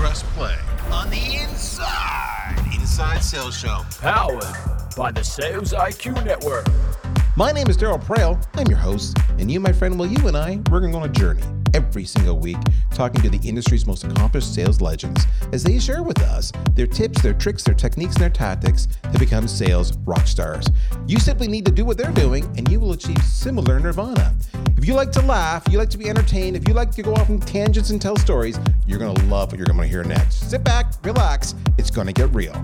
press play on the Inside Inside Sales Show. Powered by the Sales IQ Network. My name is Darryl Praill. I'm your host, and you, my friend, well, you and I, we're going on a journey every single week talking to the industry's most accomplished sales legends as they share with us their tips, their tricks, their techniques, and their tactics to become sales rock stars. You simply need to do what they're doing, and you will achieve similar nirvana. If you like to laugh, you like to be entertained, if you like to go off on tangents and tell stories, you're going to love what you're going to hear next. Sit back, relax, it's going to get real.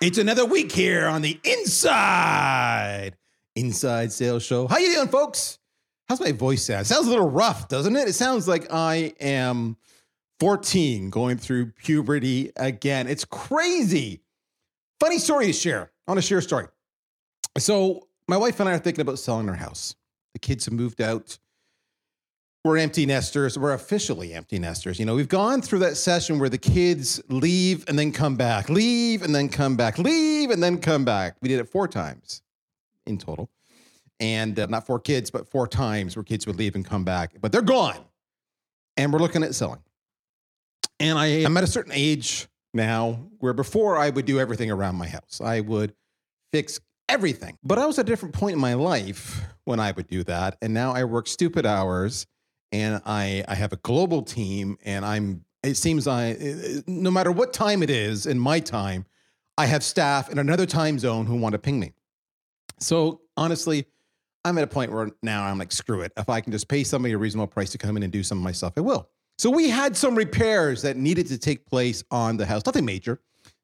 It's another week here on the Inside Inside Sales Show. How you doing, folks? How's my voice sound? It sounds a little rough, doesn't it? It sounds like I am 14 going through puberty again. It's crazy. Funny story to share. I want to share a story. So my wife and I are thinking about selling our house. The kids have moved out we're empty nesters. We're officially empty nesters. You know, we've gone through that session where the kids leave and then come back, leave and then come back, leave and then come back. We did it four times in total. And uh, not four kids, but four times where kids would leave and come back. But they're gone. And we're looking at selling. And I, I'm at a certain age now where before I would do everything around my house. I would fix everything. But I was at a different point in my life when I would do that. And now I work stupid hours and I I have a global team, and I'm. It seems I no matter what time it is in my time, I have staff in another time zone who want to ping me. So honestly, I'm at a point where now I'm like, screw it. If I can just pay somebody a reasonable price to come in and do some of my stuff, I will. So we had some repairs that needed to take place on the house. Nothing major,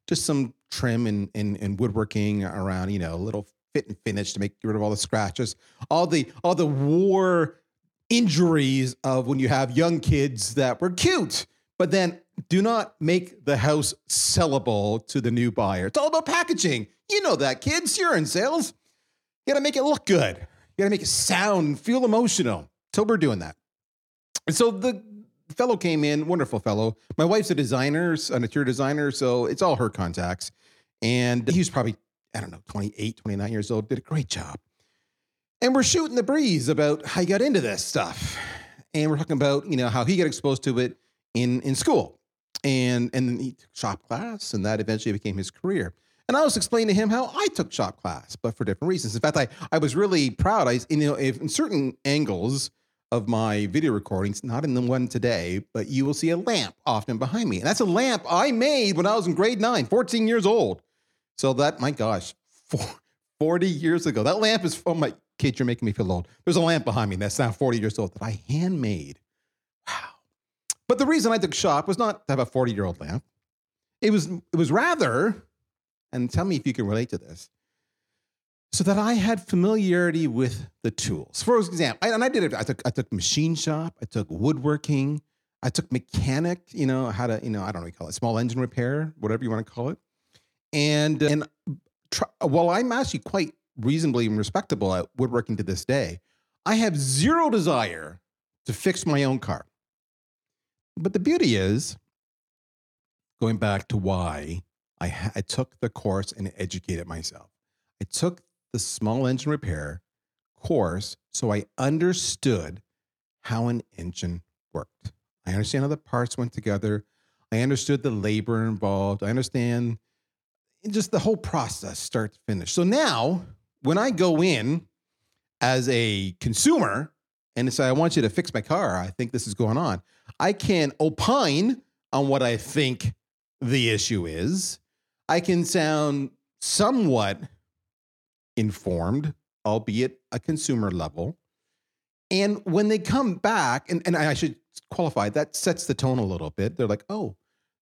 just some trim and, and, and woodworking around, you know, a little fit and finish to make get rid of all the scratches, all the all the war injuries of when you have young kids that were cute, but then do not make the house sellable to the new buyer. It's all about packaging. You know that, kids. You're in sales. You gotta make it look good. You gotta make it sound, feel emotional. So we're doing that. And so the fellow came in, wonderful fellow. My wife's a designer, an interior designer, so it's all her contacts. And he was probably, I don't know, 28, 29 years old, did a great job. And we're shooting the breeze about how he got into this stuff. And we're talking about, you know, how he got exposed to it in, in school. And, and then he took shop class, and that eventually became his career. And I was explaining to him how I took shop class, but for different reasons. In fact, I, I was really proud. I, you know, if in certain angles of my video recordings, not in the one today, but you will see a lamp often behind me. And that's a lamp I made when I was in grade nine, 14 years old. So that, my gosh, 40 years ago. That lamp is, oh my, Kid, you're making me feel old. There's a lamp behind me that's now 40 years old that I handmade. Wow. But the reason I took shop was not to have a 40 year old lamp. It was, it was rather, and tell me if you can relate to this, so that I had familiarity with the tools. For example, I, and I did it. I took, I took machine shop, I took woodworking, I took mechanic, you know, how to, you know, I don't know what you call it, small engine repair, whatever you want to call it. And, and try, while I'm actually quite reasonably and respectable at woodworking to this day, I have zero desire to fix my own car. But the beauty is, going back to why I, ha- I took the course and educated myself. I took the small engine repair course so I understood how an engine worked. I understand how the parts went together. I understood the labor involved. I understand just the whole process, start to finish. So now when I go in as a consumer and say, I want you to fix my car, I think this is going on, I can opine on what I think the issue is. I can sound somewhat informed, albeit a consumer level. And when they come back, and, and I should qualify, that sets the tone a little bit. They're like, oh,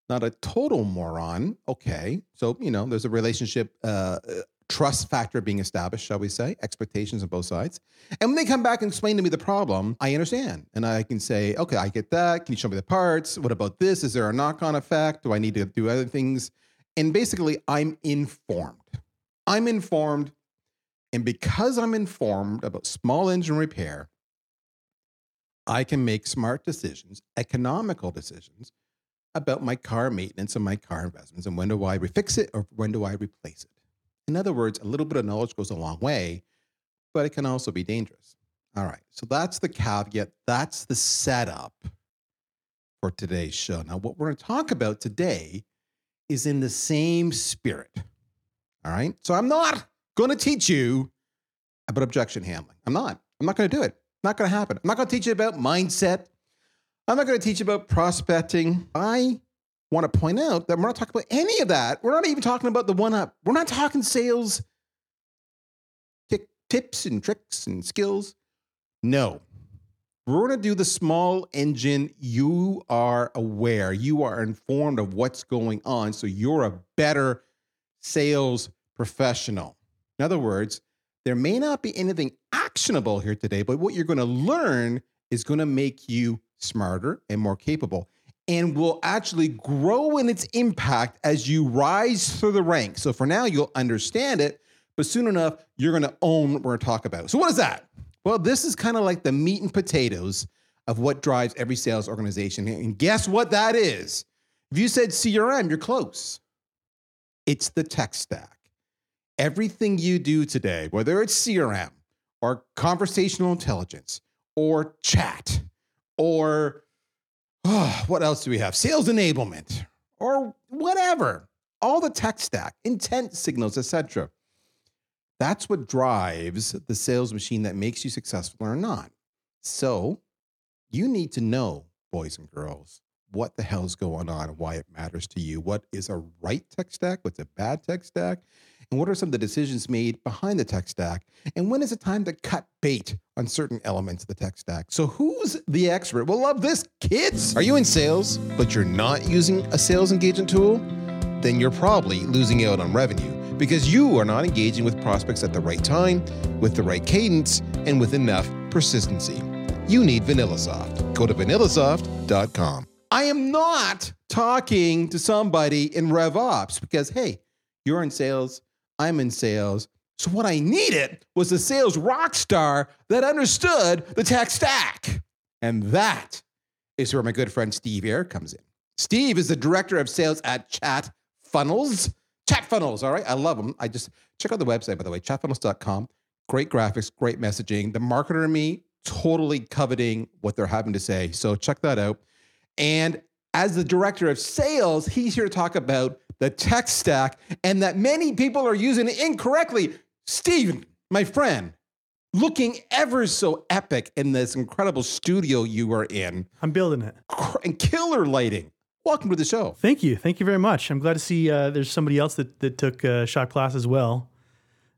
not a total moron. Okay. So, you know, there's a relationship uh, trust factor being established, shall we say, expectations on both sides. And when they come back and explain to me the problem, I understand. And I can say, okay, I get that. Can you show me the parts? What about this? Is there a knock on effect? Do I need to do other things? And basically, I'm informed. I'm informed. And because I'm informed about small engine repair, I can make smart decisions, economical decisions about my car maintenance and my car investments and when do I refix it or when do I replace it. In other words, a little bit of knowledge goes a long way but it can also be dangerous. All right. So that's the caveat. That's the setup for today's show. Now, what we're going to talk about today is in the same spirit. All right. So I'm not going to teach you about objection handling. I'm not. I'm not going to do it. Not going to happen. I'm not going to teach you about mindset. I'm not going to teach about prospecting. I want to point out that we're not talking about any of that. We're not even talking about the one up. We're not talking sales tips and tricks and skills. No. We're going to do the small engine. You are aware, you are informed of what's going on. So you're a better sales professional. In other words, there may not be anything actionable here today, but what you're going to learn is going to make you smarter and more capable and will actually grow in its impact as you rise through the ranks. So for now, you'll understand it, but soon enough, you're going to own what we're going to talk about. So, what is that? Well, this is kind of like the meat and potatoes of what drives every sales organization. And guess what that is? If you said CRM, you're close. It's the tech stack. Everything you do today, whether it's CRM or conversational intelligence or chat or oh, what else do we have? Sales enablement or whatever. All the tech stack, intent signals, etc. That's what drives the sales machine that makes you successful or not. So you need to know, boys and girls, what the hell's going on and why it matters to you. What is a right tech stack? What's a bad tech stack? And what are some of the decisions made behind the tech stack? And when is it time to cut bait on certain elements of the tech stack? So, who's the expert? We'll love this, kids. Are you in sales, but you're not using a sales engagement tool? Then you're probably losing out on revenue because you are not engaging with prospects at the right time, with the right cadence, and with enough persistency. You need VanillaSoft. Go to vanillasoft.com. I am not talking to somebody in RevOps because, hey, you're in sales, I'm in sales. So what I needed was a sales rock star that understood the tech stack. And that is where my good friend Steve Air comes in. Steve is the director of sales at Chat Funnels. Chat Funnels, all right? I love them. I just check out the website, by the way, chatfunnels.com. Great graphics, great messaging. The marketer and me totally coveting what they're having to say. So check that out. And as the director of sales, he's here to talk about the tech stack and that many people are using it incorrectly. Steven, my friend, looking ever so epic in this incredible studio you are in I'm building it. and killer lighting. Welcome to the show. Thank you. Thank you very much. I'm glad to see uh, there's somebody else that, that took uh, shop class as well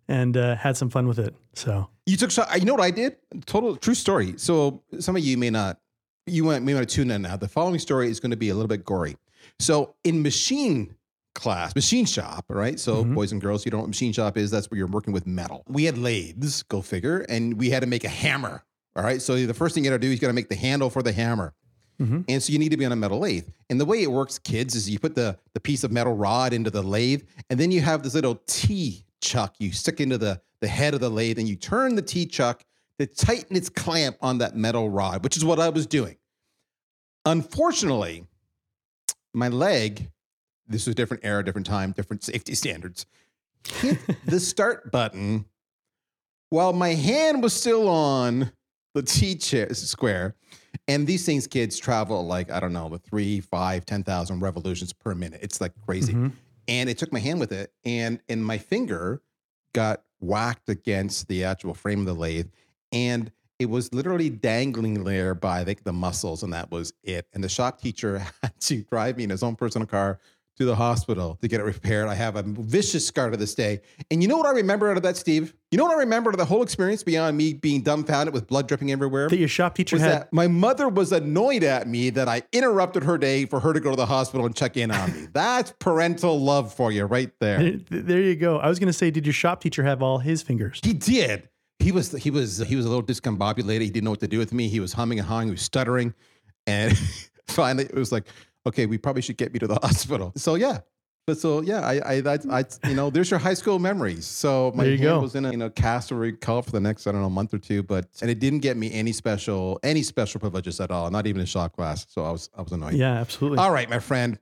and uh, had some fun with it. So You took shot. You know what I did? Total true story. So some of you may not, you want to tune in now. The following story is going to be a little bit gory. So in machine class, machine shop, right? So mm-hmm. boys and girls, you don't know what machine shop is. That's where you're working with metal. We had lathes, go figure, and we had to make a hammer. All right. So the first thing you got to do is you got to make the handle for the hammer. Mm-hmm. And so you need to be on a metal lathe. And the way it works, kids, is you put the, the piece of metal rod into the lathe, and then you have this little T chuck you stick into the, the head of the lathe, and you turn the T chuck to tighten its clamp on that metal rod, which is what I was doing. Unfortunately, my leg, this was a different era, different time, different safety standards, hit the start button while my hand was still on the T chair square. And these things, kids travel like, I don't know, the three, five, 10,000 revolutions per minute. It's like crazy. Mhm. And it took my hand with it. And, and my finger got whacked against the actual frame of the lathe. And it was literally dangling there by like the muscles, and that was it. And the shop teacher had to drive me in his own personal car to the hospital to get it repaired. I have a vicious scar to this day. And you know what I remember out of that, Steve? You know what I remember out of the whole experience beyond me being dumbfounded with blood dripping everywhere? that your shop teacher was had. that my mother was annoyed at me that I interrupted her day for her to go to the hospital and check in on me. That's parental love for you right there. There you go. I was going to say, did your shop teacher have all his fingers? He did. He was he was he was a little discombobulated. He didn't know what to do with me. He was humming and hawing. He was stuttering, and finally it was like, okay, we probably should get me to the hospital. So yeah. But so yeah, I I that's I you know there's your high school memories. So my hand go. was in a you know cast or recall for the next I don't know month or two, but and it didn't get me any special any special privileges at all, not even a shop class. So I was I was annoyed. Yeah, absolutely. All right, my friend,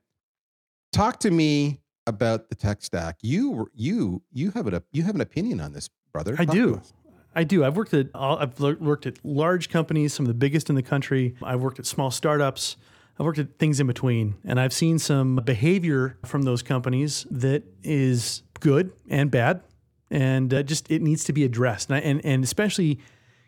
talk to me about the tech stack. You were- you you have an you have an opinion on this, brother. I Talk do. I do. I've worked at I've worked at large companies, some of the biggest in the country. I've worked at small startups. I've worked at things in between, and I've seen some behavior from those companies that is good and bad, and uh, just it needs to be addressed. And I, and, and especially,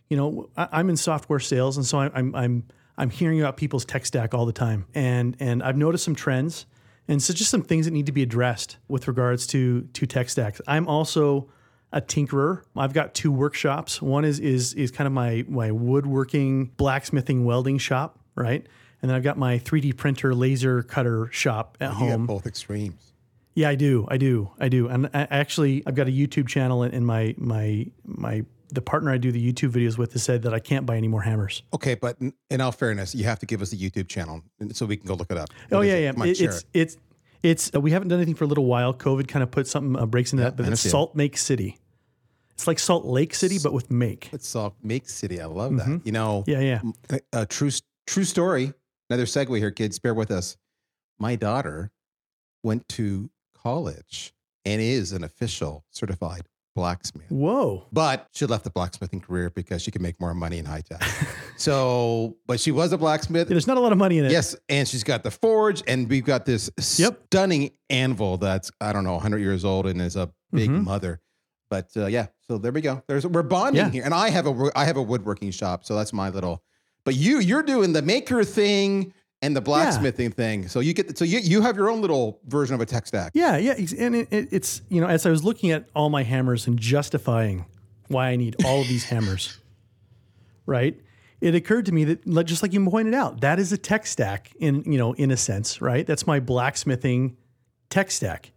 you know, I, I'm in software sales, and so I, I'm I'm I'm hearing about people's tech stack all the time, and and I've noticed some trends, and so just some things that need to be addressed with regards to to tech stacks. I'm also a tinkerer. I've got two workshops. One is is is kind of my my woodworking, blacksmithing, welding shop, right? And then I've got my 3D printer, laser cutter shop at You home. both extremes. Yeah, I do. I do. I do. And I actually, I've got a YouTube channel, and my my my the partner I do the YouTube videos with has said that I can't buy any more hammers. Okay, but in, in all fairness, you have to give us the YouTube channel so we can go look it up. Oh yeah, it? yeah. On, It- it's it. it's it's uh, we haven't done anything for a little while. COVID kind of put something uh, breaks into that, but it's. Salt Lake City. It's like Salt Lake City, but with make. It's Salt Make City. I love that. You know, Mm-hmm. Yeah, yeah. a, a true true story. Another segue here, kids. Bear with us. My daughter went to college and is an official certified blacksmith. Whoa. But she left the blacksmithing career because she could make more money in high tech. so, but she was a blacksmith. There's not a lot of money in it. Yes, and she's got the forge, and we've got this Yep. stunning anvil that's I don't know 100 years old and is a big Mhm. mother. But uh, yeah, so there we go. There's we're bonding Yeah. here, and I have a I have a woodworking shop, so that's my little. But you you're doing the maker thing and the blacksmithing thing, so you get so you you have your own little version of a tech stack. Yeah, yeah, and it, it, it's you know as I was looking at all my hammers and justifying why I need all of these hammers, right? It occurred to me that just like you pointed out, that is a tech stack in you know in a sense, right? That's my blacksmithing tech stack.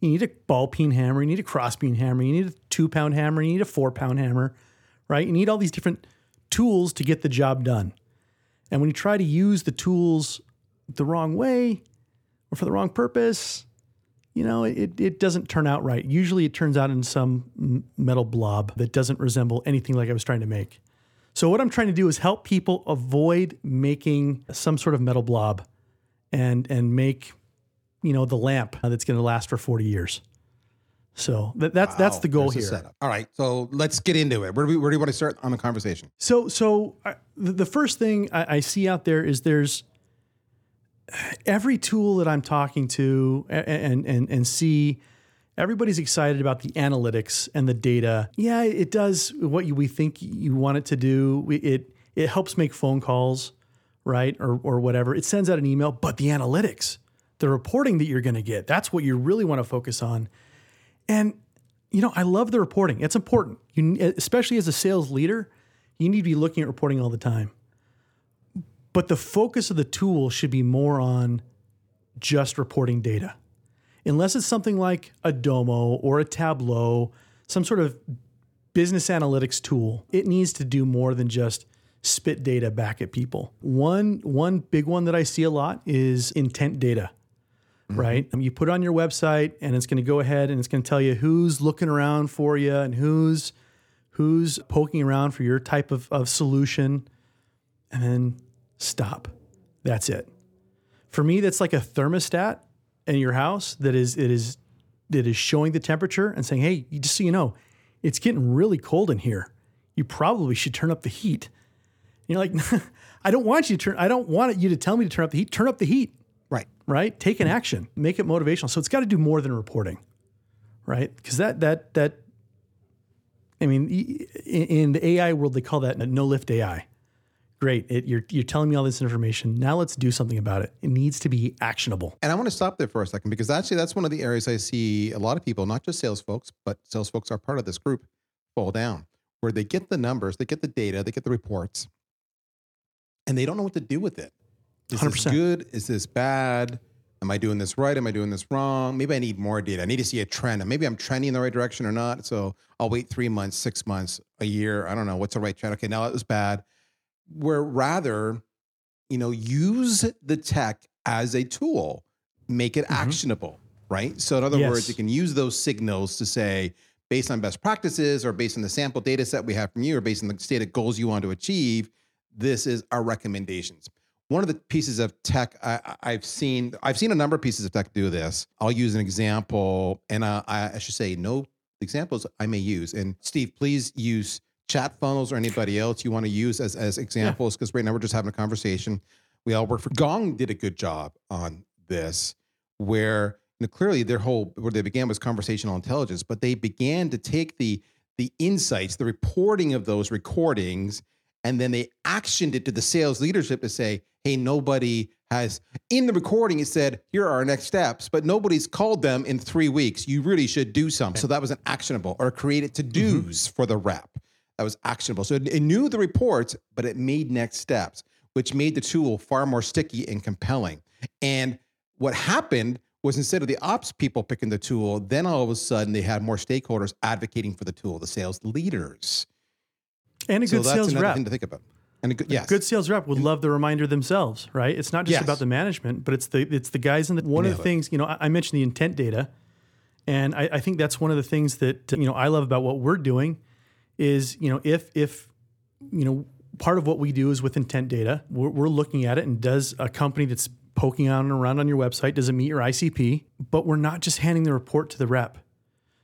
You need a ball peen hammer, you need a cross peen hammer, you need a two pound hammer, you need a four pound hammer, right? You need all these different tools to get the job done. And when you try to use the tools the wrong way or for the wrong purpose, you know, it, it doesn't turn out right. Usually it turns out in some metal blob that doesn't resemble anything like I was trying to make. So, what I'm trying to do is help people avoid making some sort of metal blob and, and make, you know, the lamp that's going to last for 40 years. So, that, that's, that's the goal here. All right, so let's get into it. Where do we where do you want to start on the conversation? So, so I, the the first thing I, I see out there is there's every tool that I'm talking to and and and see. Everybody's excited about the analytics and the data. Yeah, it does what you, we think you want it to do. We- It it helps make phone calls, right, or or whatever. It sends out an email, but the analytics, the reporting that you're going to get, that's what you really want to focus on. And you know, I love the reporting. It's important. You, especially as a sales leader, you need to be looking at reporting all the time. But the focus of the tool should be more on just reporting data. Unless it's something like a Domo or a Tableau, some sort of business analytics tool, it needs to do more than just spit data back at people. One one big one that I see a lot is intent data right? Um, you put it on your website, and it's going to go ahead and it's going to tell you who's looking around for you and who's who's poking around for your type of, of solution, and then stop. That's it. For me, that's like a thermostat in your house that is it is that is showing the temperature and saying, "Hey, just so you know, it's getting really cold in here. You probably should turn up the heat." And you're like, "I don't want you to turn. I don't want you to tell me to turn up the heat. Turn up the heat." Right. Take an hmm. action, make it motivational. So it's got to do more than reporting, right? Because that that that, I mean, in, in the AI world, they call that no lift AI. Great, it, you're you're telling me all this information. Now let's do something about it. It needs to be actionable. And I want to stop there for a second because actually that's one of the areas I see a lot of people, not just sales folks, but sales folks are part of this group, fall down, where they get the numbers, they get the data, they get the reports, and they don't know what to do with it. Is this 100%. good? Is this bad? Am I doing this right? Am I doing this wrong? Maybe I need more data. I need to see a trend. Maybe I'm trending in the right direction or not. So I'll wait three months, six months, a year. I don't know. What's the right trend? Okay, now it was bad. Where rather, you know, use the tech as a tool, make it actionable, right? So in other Yes. words, you can use those signals to say, based on best practices or based on the sample data set we have from you or based on the stated goals you want to achieve, this is our recommendations. One of the pieces of tech I, I've seen, I've seen a number of pieces of tech do this. I'll use an example, and uh, I, I should say no examples I may use. And Steve, please use chat funnels or anybody else you want to use as, as examples? Because right now we're just having a conversation. We all work for Gong did a good job on this, where you know, clearly their whole where they began was conversational intelligence, but they began to take the the insights, the reporting of those recordings, and then they actioned it to the sales leadership to say, hey, nobody has in the recording it said, here are our next steps, but nobody's called them in three weeks. You really should do something. So that was an actionable or created mm-hmm. to-dos for the rep. That was actionable. So it, it knew the reports, but it made next steps, which made the tool far more sticky and compelling. And what happened was instead of the ops people picking the tool, then all of a sudden they had more stakeholders advocating for the tool, the sales leaders. And a So good that's sales rep. thing to think about. And a good, yes. Good sales rep would love the reminder themselves, right? It's not just Yes. about the management, but it's the it's the guys in the one of the Nailed it. things, you know, I, I mentioned the intent data. And I, I think that's one of the things that you know I love about what we're doing is, you know, if if you know, part of what we do is with intent data, we're, we're looking at it and does a company that's poking on and around on your website, does it meet your ICP? But we're not just handing the report to the rep.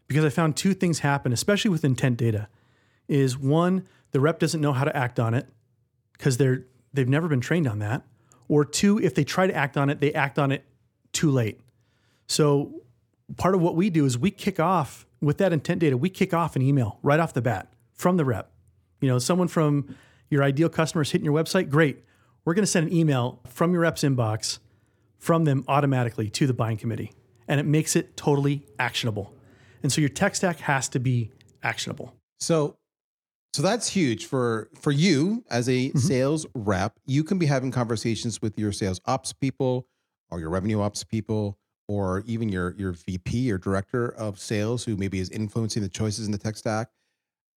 Because I found two things happen, especially with intent data, is one, the rep doesn't know how to act on it because they're they've never been trained on that. Or two, if they try to act on it, they act on it too late. So part of what we do is we kick off with that intent data, we kick off an email right off the bat from the rep. You know, someone from your ideal customer is hitting your website, great. We're going to send an email from your rep's inbox from them automatically to the buying committee. And it makes it totally actionable. And so your tech stack has to be actionable. So, so that's huge for for you as a mm-hmm. sales rep. You can be having conversations with your sales ops people, or your revenue ops people, or even your your VP or director of sales, who maybe is influencing the choices in the tech stack.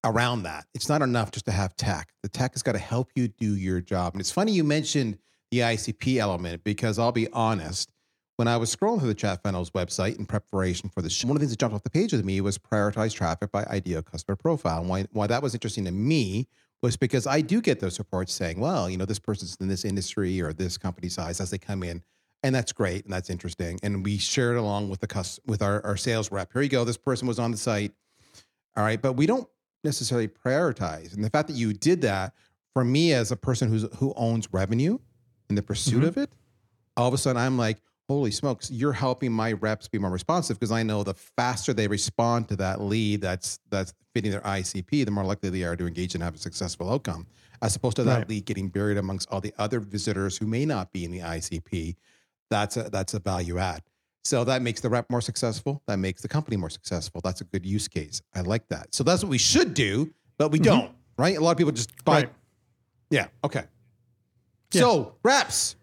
Around that, it's not enough just to have tech. The tech has got to help you do your job. And it's funny you mentioned the ICP element because I'll be honest. When I was scrolling through the Chat Funnels website in preparation for the show, one of the things that jumped off the page with me was prioritize traffic by ideal customer profile. And why, why that was interesting to me was because I do get those reports saying, well, you know, this person's in this industry or this company size as they come in. And that's great and that's interesting. And we share it along with the cus- with our, our sales rep. Here you go. This person was on the site. All right. But we don't necessarily prioritize. And the fact that you did that for me as a person who's who owns revenue in the pursuit mm-hmm. of it, all of a sudden I'm like, holy smokes, you're helping my reps be more responsive because I know the faster they respond to that lead that's that's fitting their ICP, the more likely they are to engage and have a successful outcome. As opposed to that Right. lead getting buried amongst all the other visitors who may not be in the ICP. That's a that's a value add. So that makes the rep more successful. That makes the company more successful. That's a good use case. I like that. So that's what we should do, but we mm-hmm. don't, right? A lot of people just buy. Right. Yeah. Okay. Yeah. So reps,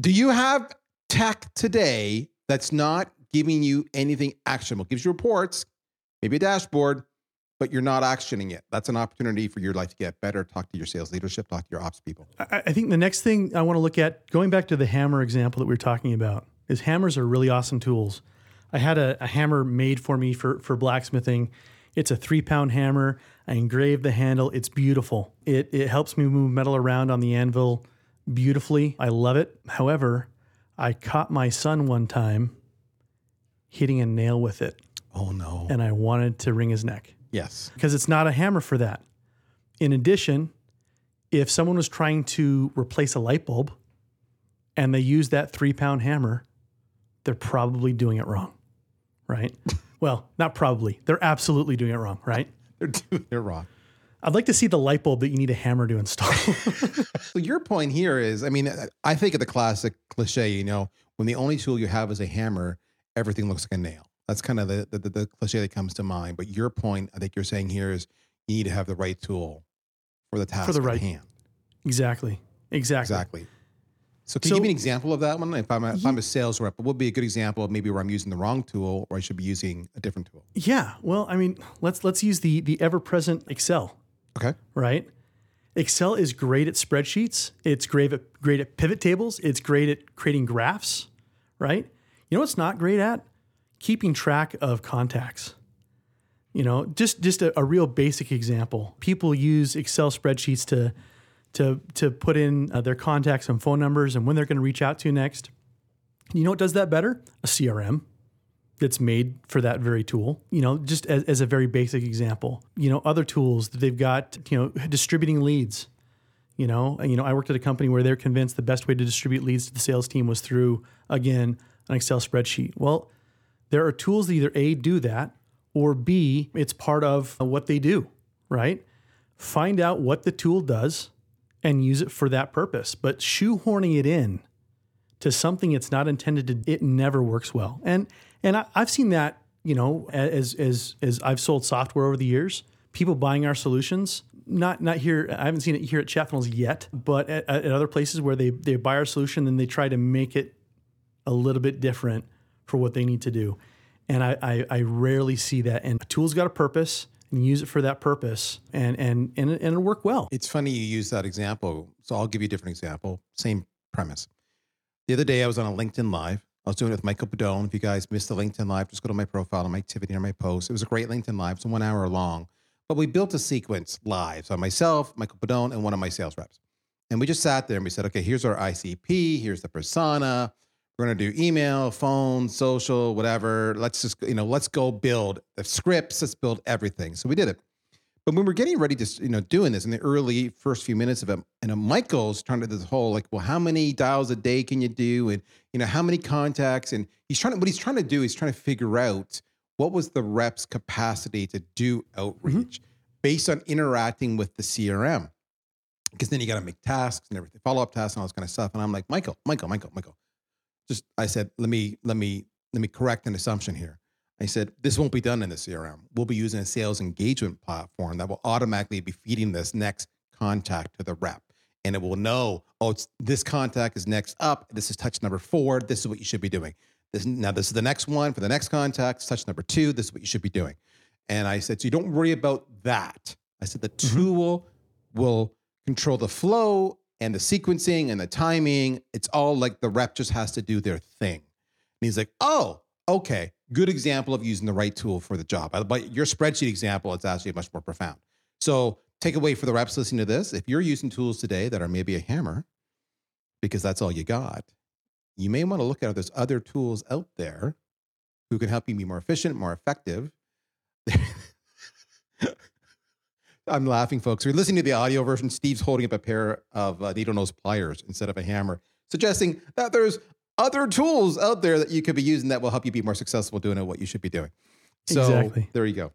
do you have tech today that's not giving you anything actionable? Gives you reports, maybe a dashboard, but you're not actioning it. That's an opportunity for your life to get better. Talk to your sales leadership. Talk to your ops people. I, I think the next thing I want to look at, going back to the hammer example that we were talking about, is hammers are really awesome tools. I had a, a hammer made for me for, for blacksmithing. It's a three pound hammer. I engraved the handle. It's beautiful. It, it helps me move metal around on the anvil beautifully. I love it. However, I caught my son one time hitting a nail with it, Oh no. and I wanted to wring his neck yes. because it's not a hammer for that. In addition, if someone was trying to replace a light bulb and they use that three pound hammer, they're probably doing it wrong, right? well, not probably, they're absolutely doing it wrong, right? They're doing it wrong. I'd like to see the light bulb that you need a hammer to install. So your point here is, I mean, uh, I think of the classic cliche, you know, when the only tool you have is a hammer, everything looks like a nail. That's kind of the, the, the cliche that comes to mind. But your point, I think you're saying here is you need to have the right tool for the task for the at right- hand. exactly. Exactly. Exactly. So can So- you give me an example of that one? If I'm a, if I'm a sales rep, what would be a good example of maybe where I'm using the wrong tool or I should be using a different tool? Yeah. Well, I mean, let's let's use the the ever present Excel. Okay. right? Excel is great at spreadsheets. It's great at great at pivot tables. It's great at creating graphs, right? You know what's not great at? Keeping track of contacts. You know, just just a, a real basic example. People use Excel spreadsheets to to to put in uh, their contacts and phone numbers and when they're going to reach out to next. You know what does that better? A CRM. That's made for that very tool. You know, just as, as a very basic example. You know, other tools that they've got. You know, distributing leads. You know, you know, I worked at a company where they're convinced the best way to distribute leads to the sales team was through again an Excel spreadsheet. Well, there are tools that either a do that or b it's part of what they do. Right. Find out what the tool does and use it for that purpose. But shoehorning it in to something it's not intended to, it never works well. And and I, have seen that, you know, as as as I've sold software over the years, people buying our solutions. Not not here. I haven't seen it here at Chat Funnels yet, but at, at other places where they they buy our solution and they try to make it a little bit different for what they need to do. And I, I, I rarely see that. And a tool's got a purpose and use it for that purpose and and and, and it'll work well. It's funny you use that example. So I'll give you a different example. Same premise. The other day I was on a LinkedIn Live. I was doing it with Michael Pedone. If you guys missed the LinkedIn Live, just go to my profile on my activity or my post. It was a great LinkedIn Live. It's one hour long. But we built a sequence live. So myself, Michael Pedone, and one of my sales reps. And we just sat there and we said, okay, here's our ICP, here's the persona. We're gonna do email, phone, social, whatever. Let's just, you know, let's go build the scripts, let's build everything. So we did it. But when we're getting ready to, you know, doing this in the early first few minutes of it, and Michael's trying to do this whole like, well, how many dials a day can you do, and you know, how many contacts, and he's trying to, what he's trying to do is trying to figure out what was the rep's capacity to do outreach mm-hmm. based on interacting with the CRM, because then you got to make tasks and everything, follow up tasks and all this kind of stuff. And I'm like, Michael, Michael, Michael, Michael, just I said, let me, let me, let me correct an assumption here I said, this won't be done in the CRM. We'll be using a sales engagement platform that will automatically be feeding this next contact to the rep. And it will know, oh, it's, this contact is next up. This is touch number four. This is what you should be doing. This, now, this is the next one for the next contact. touch number two. This is what you should be doing. And I said, so you don't worry about that. I said, the mm-hmm. tool will control the flow and the sequencing and the timing. It's all like the rep just has to do their thing. And he's like, oh, okay good example of using the right tool for the job. But your spreadsheet example, it's actually much more profound. So take away for the reps listening to this. If you're using tools today that are maybe a hammer, because that's all you got, you may want to look at there's other tools out there who can help you be more efficient, more effective. I'm laughing, folks. We're listening to the audio version. Steve's holding up a pair of uh, needle nose pliers instead of a hammer, suggesting that there's other tools out there that you could be using that will help you be more successful doing what you should be doing. So exactly. there you go.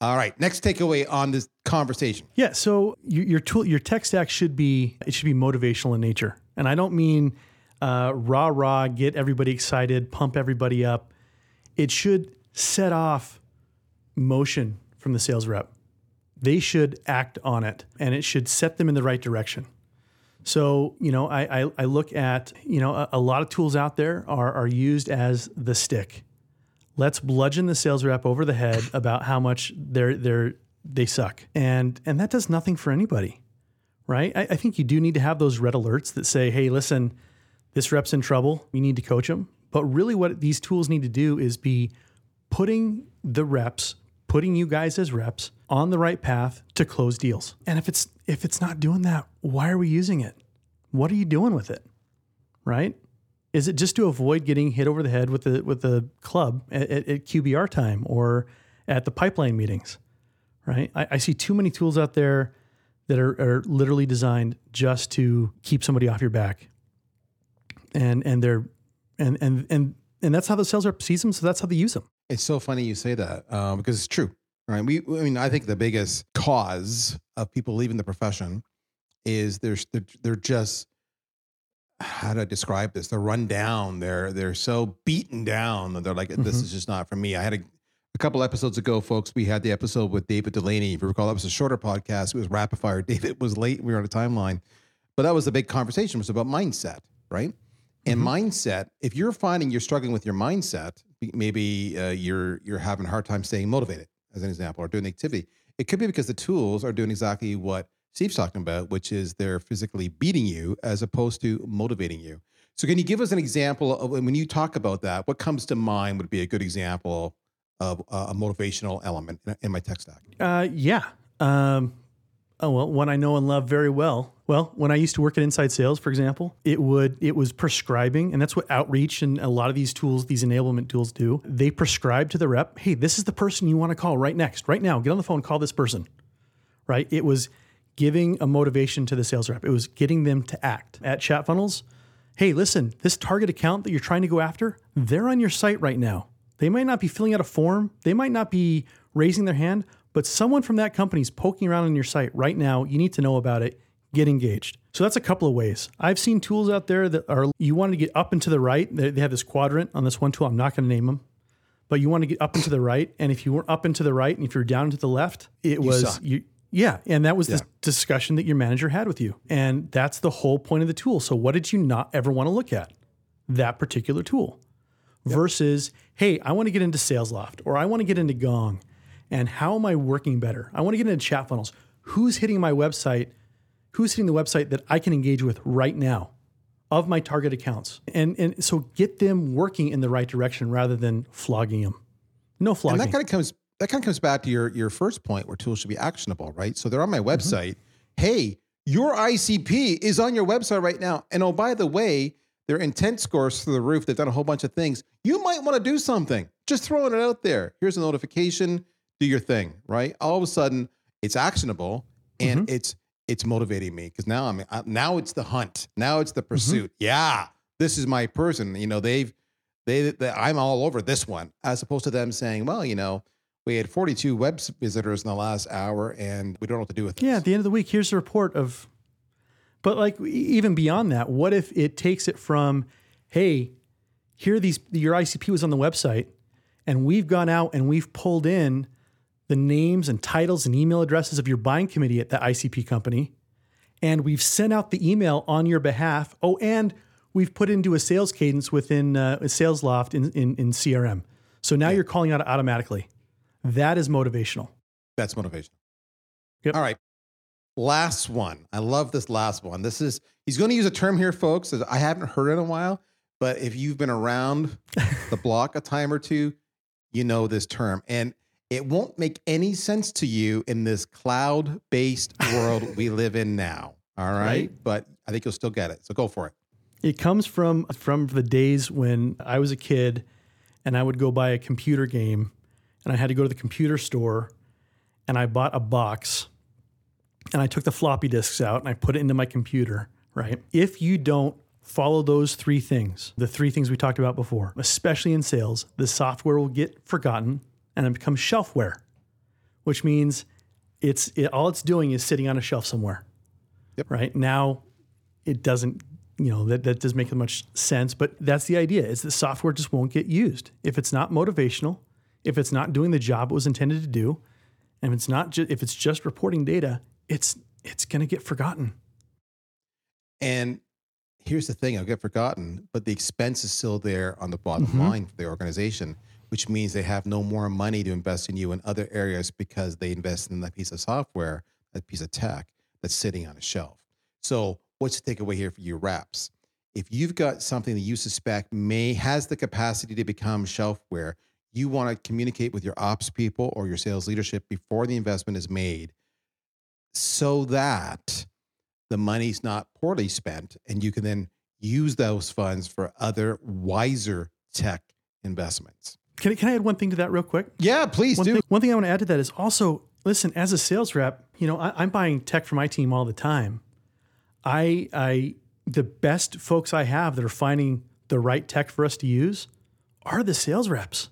All right. Next takeaway on this conversation. Yeah. So your, your tool, your tech stack should be it should be motivational in nature, and I don't mean uh, rah rah, get everybody excited, pump everybody up. It should set off motion from the sales rep. They should act on it, and it should set them in the right direction. So, you know, I, I, I look at, you know, a, a, lot of tools out there are, are used as the stick. Let's bludgeon the sales rep over the head about how much they're, they're, they suck. And, and that does nothing for anybody, right? I, I think you do need to have those red alerts that say, hey, listen, this rep's in trouble. We need to coach them. But really, what these tools need to do is be putting the reps, putting you guys as reps on the right path to close deals. And if it's if it's not doing that, why are we using it? What are you doing with it? Right? Is it just to avoid getting hit over the head with the with the club at, at, QBR time or at the pipeline meetings? Right? I, I see too many tools out there that are, are literally designed just to keep somebody off your back. And and they're and and and and that's how the sales rep sees them. So that's how they use them. It's so funny you say that um, because it's true right? We, I mean, I think the biggest cause of people leaving the profession is they're they're, they're just how do I describe this? They're run down. They're they're so beaten down that they're like, this mm-hmm. is just not for me. I had a, a couple episodes ago, folks. We had the episode with David Delaney. If you recall, that was a shorter podcast. It was rapid fire. David was late. We were on a timeline, but that was the big conversation. It was about mindset, right? And mm-hmm. mindset. If you're finding you're struggling with your mindset, maybe uh, you're you're having a hard time staying motivated as an example, or doing the activity. It could be because the tools are doing exactly what Steve's talking about, which is they're physically beating you as opposed to motivating you. So, can you give us an example of when you talk about that? What comes to mind would be a good example of a motivational element in my tech stack? Uh, yeah. Um, Oh well, one I know and love very well. Well, when I used to work at Inside Sales, for example, it would it was prescribing, and that's what outreach and a lot of these tools, these enablement tools do. They prescribe to the rep, hey, this is the person you want to call right next, right now. Get on the phone, call this person. Right? It was giving a motivation to the sales rep. It was getting them to act. At Chat Funnels, hey, listen, this target account that you're trying to go after, they're on your site right now. They might not be filling out a form, they might not be raising their hand, but someone from that company is poking around on your site right now. You need to know about it. Get engaged. So that's a couple of ways. I've seen tools out there that are you want to get up and to the right. They, have this quadrant on this one tool. I'm not going to name them, but you want to get up and to the right. And if you weren't up and to the right, and if you're down to the left, it was suck. you. Yeah, and that was the discussion that your manager had with you, and that's the whole point of the tool. So, what did you not ever want to look at? That particular tool versus, hey, I want to get into SalesLoft or I want to get into Gong. And how am I working better? I want to get into chat funnels. Who's hitting my website? Who's hitting the website that I can engage with right now of my target accounts? And, and so get them working in the right direction rather than flogging them. No flogging. And that kind of comes that kind of comes back to your your first point where tools should be actionable, right? So they're on my mm-hmm. website. Hey, your ICP is on your website right now. And oh, by the way, their intent scores through the roof. They've done a whole bunch of things. You might want to do something. Just throwing it out there. Here's a notification. Do your thing, right? All of a sudden, it's actionable and mm-hmm. it's it's motivating me because now I'm now it's the hunt. Now it's the mm-hmm. pursuit. Yeah, this is my person. You know, they've they, they I'm all over this one, as opposed to them saying, well, you know, we had 42 web visitors in the last hour, and we don't know what to do with this. Yeah, at the end of the week, here's a report of. But like even beyond that, what if it takes it from, hey, here are these your ICP was on the website, and we've gone out and we've pulled in the names and titles and email addresses of your buying committee at the ICP company, and we've sent out the email on your behalf. Oh, and we've put into a sales cadence within uh, a SalesLoft in, in in CRM. So now you're calling out automatically. That is motivational. That's motivation. Yep. All right. Last one. I love this last one. This is, he's going to use a term here, folks, that I haven't heard in a while. But if you've been around the block a time or two, you know this term. And it won't make any sense to you in this cloud based world we live in now. All right? Right. But I think you'll still get it. So go for it. It comes from from the days when I was a kid and I would go buy a computer game and I had to go to the computer store and I bought a box and I took the floppy disks out and I put it into my computer, right? If you don't follow those three things, the three things we talked about before, especially in sales, the software will get forgotten and it becomes shelfware, which means it's it, all it's doing is sitting on a shelf somewhere. Yep. Right? Now it doesn't you know that, that doesn't make much sense but that's the idea is the software just won't get used if it's not motivational if it's not doing the job it was intended to do and if it's not ju- if it's just reporting data it's it's going to get forgotten And here's the thing, I'll get forgotten, but the expense is still there on the bottom Mm-hmm. line for the organization, which means they have no more money to invest in you in other areas because they invest in that piece of software, that piece of tech that's sitting on a shelf. So what's the takeaway here for you reps? If you've got something that you suspect may has the capacity to become shelfware, you want to communicate with your ops people or your sales leadership before the investment is made so that the money's not poorly spent and you can then use those funds for other wiser tech investments. Can, I- can i add one thing to that real quick? Yeah, please one do. thing, one thing i want to add to that is also listen as a sales rep you know I, i'm buying tech for my team all the time. I i the best folks i have that are finding the right tech for us to use are the sales reps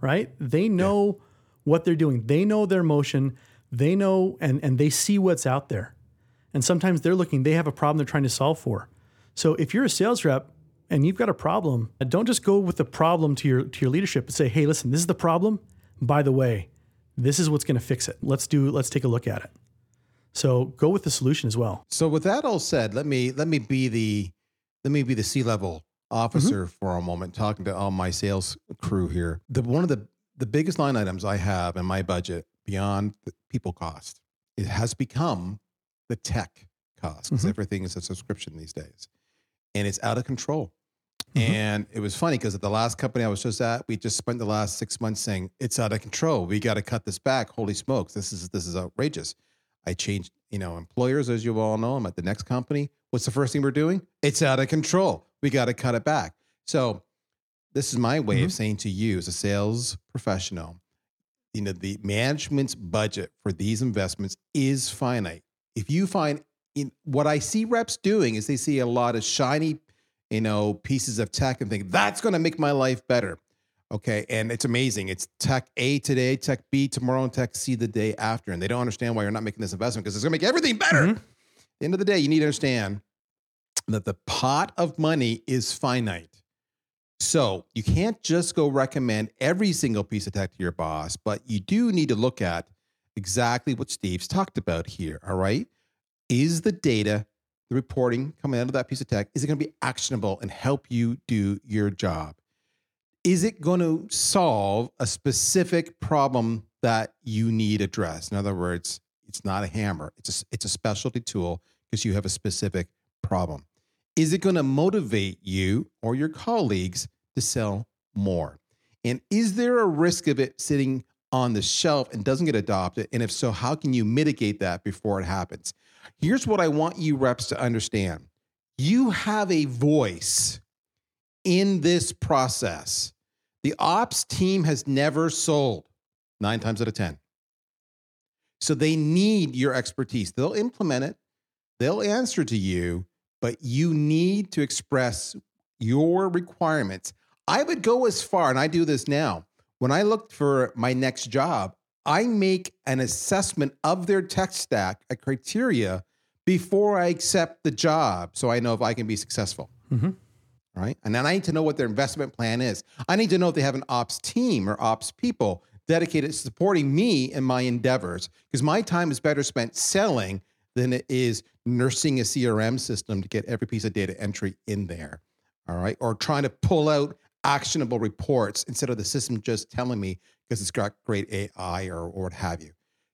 right? They know what they're doing. They know their motion. They know and and they see what's out there. And sometimes they're looking they have a problem they're trying to solve for. So if you're a sales rep and you've got a problem don't just go with the problem to your to your leadership and say hey listen this is the problem by the way this is what's going to fix it let's do let's take a look at it so go with the solution as well So with that all said, let me let me be the let me be the C level officer for a moment, talking to all my sales crew here. The one of the the biggest line items I have in my budget beyond the people cost, it has become the tech cost because Mhm. everything is a subscription these days, and it's out of control. Mhm. And it was funny because at the last company I was just at, we just spent the last six months saying it's out of control. We got to cut this back. Holy smokes, this is this is outrageous. I changed, you know, employers, as you all know. I'm at the next company. What's the first thing we're doing? It's out of control. We got to cut it back. So, this is my way of saying to you, as a sales professional, you know, the management's budget for these investments is finite. If you find in what I see reps doing is they see a lot of shiny, you know, pieces of tech and think that's going to make my life better. Okay. And it's amazing. It's tech A today, tech B tomorrow, and tech C the day after. And they don't understand why you're not making this investment because it's going to make everything better. Mhm. At the end of the day, you need to understand that the pot of money is finite. So you can't just go recommend every single piece of tech to your boss, but you do need to look at exactly what Steve's talked about here. All right. Is the data, the reporting coming out of that piece of tech, is it going to be actionable and help you do your job? Is it going to solve a specific problem that you need addressed? In other words, it's not a hammer, it's a, it's a specialty tool because you have a specific problem. Is it going to motivate you or your colleagues to sell more? And is there a risk of it sitting on the shelf and doesn't get adopted? And if so, how can you mitigate that before it happens? Here's what I want you reps to understand you have a voice in this process. The ops team has never sold nine times out of 10. So they need your expertise. They'll implement it, they'll answer to you, but you need to express your requirements. I would go as far, and I do this now. When I looked for my next job, I make an assessment of their tech stack, a criteria, before I accept the job so I know if I can be successful. Mhm. All right. And then I need to know what their investment plan is. I need to know if they have an ops team or ops people dedicated to supporting me in my endeavors because my time is better spent selling than it is nursing a CRM system to get every piece of data entry in there. All right. Or trying to pull out actionable reports instead of the system just telling me because it's got great AI or, or what have you.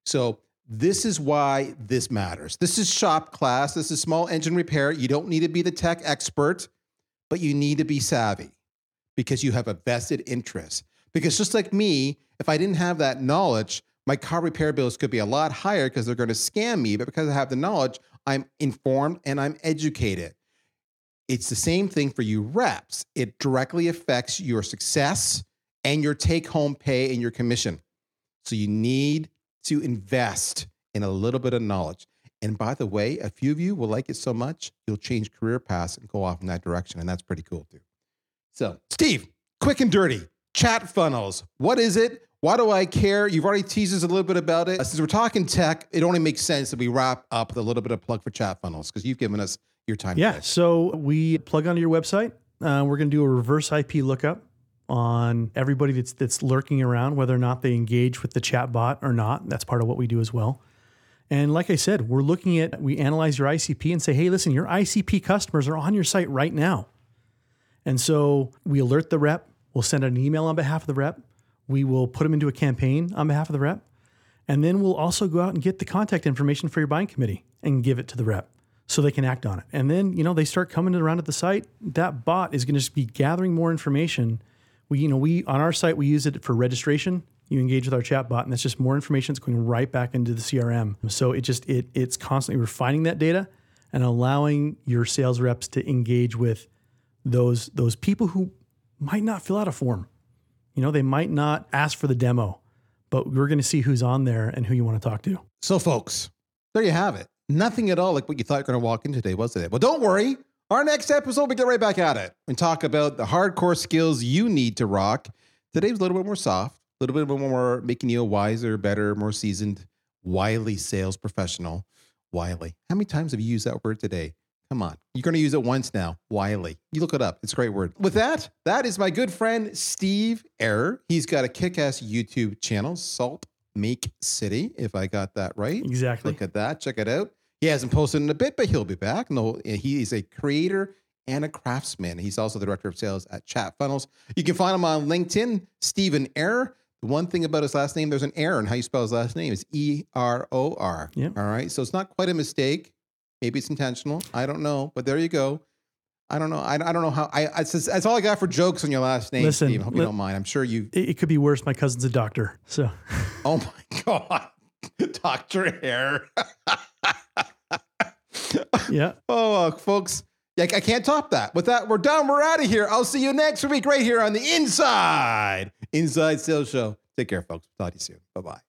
So this is why this matters. This is shop class. This is small engine repair. You don't need to be the tech expert, but you need to be savvy because you have a vested interest. Because just like me, if I didn't have that knowledge, my car repair bills could be a lot higher because they're going to scam me. But because I have the knowledge, I'm informed and I'm educated. It's the same thing for you reps. It directly affects your success and your take home pay and your commission. So you need to invest in a little bit of knowledge. And by the way, a few of you will like it so much, you'll change career paths and go off in that direction. And that's pretty cool too. So, Steve, quick and dirty Chat Funnels. What is it? Why do I care? You've already teased us a little bit about it. Since we're talking tech, it only makes sense that we wrap up with a little bit of plug for Chat Funnels because you've given us your time. Yeah. today. So we plug onto your website. Uh, we're going to do a reverse IP lookup on everybody that's that's lurking around, whether or not they engage with the chat bot or not. That's part of what we do as well. And like I said, we're looking at we analyze your ICP and say, hey, listen, your ICP customers are on your site right now. And so we alert the rep. We'll send an email on behalf of the rep. We will put them into a campaign on behalf of the rep. And then we'll also go out and get the contact information for your buying committee and give it to the rep so they can act on it. And then, you know, they start coming around at the site. That bot is going to just be gathering more information. We, you know, we on our site we use it for registration. You engage with our chat bot, and that's just more information that's going right back into the CRM. So it just it it's constantly refining that data and allowing your sales reps to engage with those those people who might not fill out a form. You know, they might not ask for the demo, but we're going to see who's on there and who you want to talk to. So, folks, there you have it. Nothing at all like what you thought you were going to walk in today, was it? Well, don't worry. Our next episode, we get right back at it and talk about the hardcore skills you need to rock. Today's a little bit more soft, a little bit more making you a wiser, better, more seasoned, wily sales professional. Wily. How many times have you used that word today? Come on. You're going to use it once now. Wily. You look it up. It's a great word. With that, that is my good friend Steve Eror. He's got a kick ass YouTube channel, Salt Make City, if I got that right. Exactly. Look at that. Check it out. He hasn't posted in a bit, but he'll be back. No, he is a creator and a craftsman. He's also the director of sales at Chat Funnels. You can find him on LinkedIn, Stephen Eror. The one thing about his last name, there's an error in how you spell his last name. Is E R O R. Yeah. All right. So it's not quite a mistake. Maybe it's intentional. I don't know. But there you go. I don't know. I, I don't know how. I, I that's, that's all I got for jokes on your last name, Listen, Steve. I hope you don't mind. I'm sure you. It, it could be worse. My cousin's a doctor. So Oh my God. Dr. Hair. Yeah. Oh, uh, folks, I can't top that. With that, we're done. We're out of here. I'll see you next week right here on the Inside Inside Sales Show. Take care, folks. Talk to you soon. Bye bye.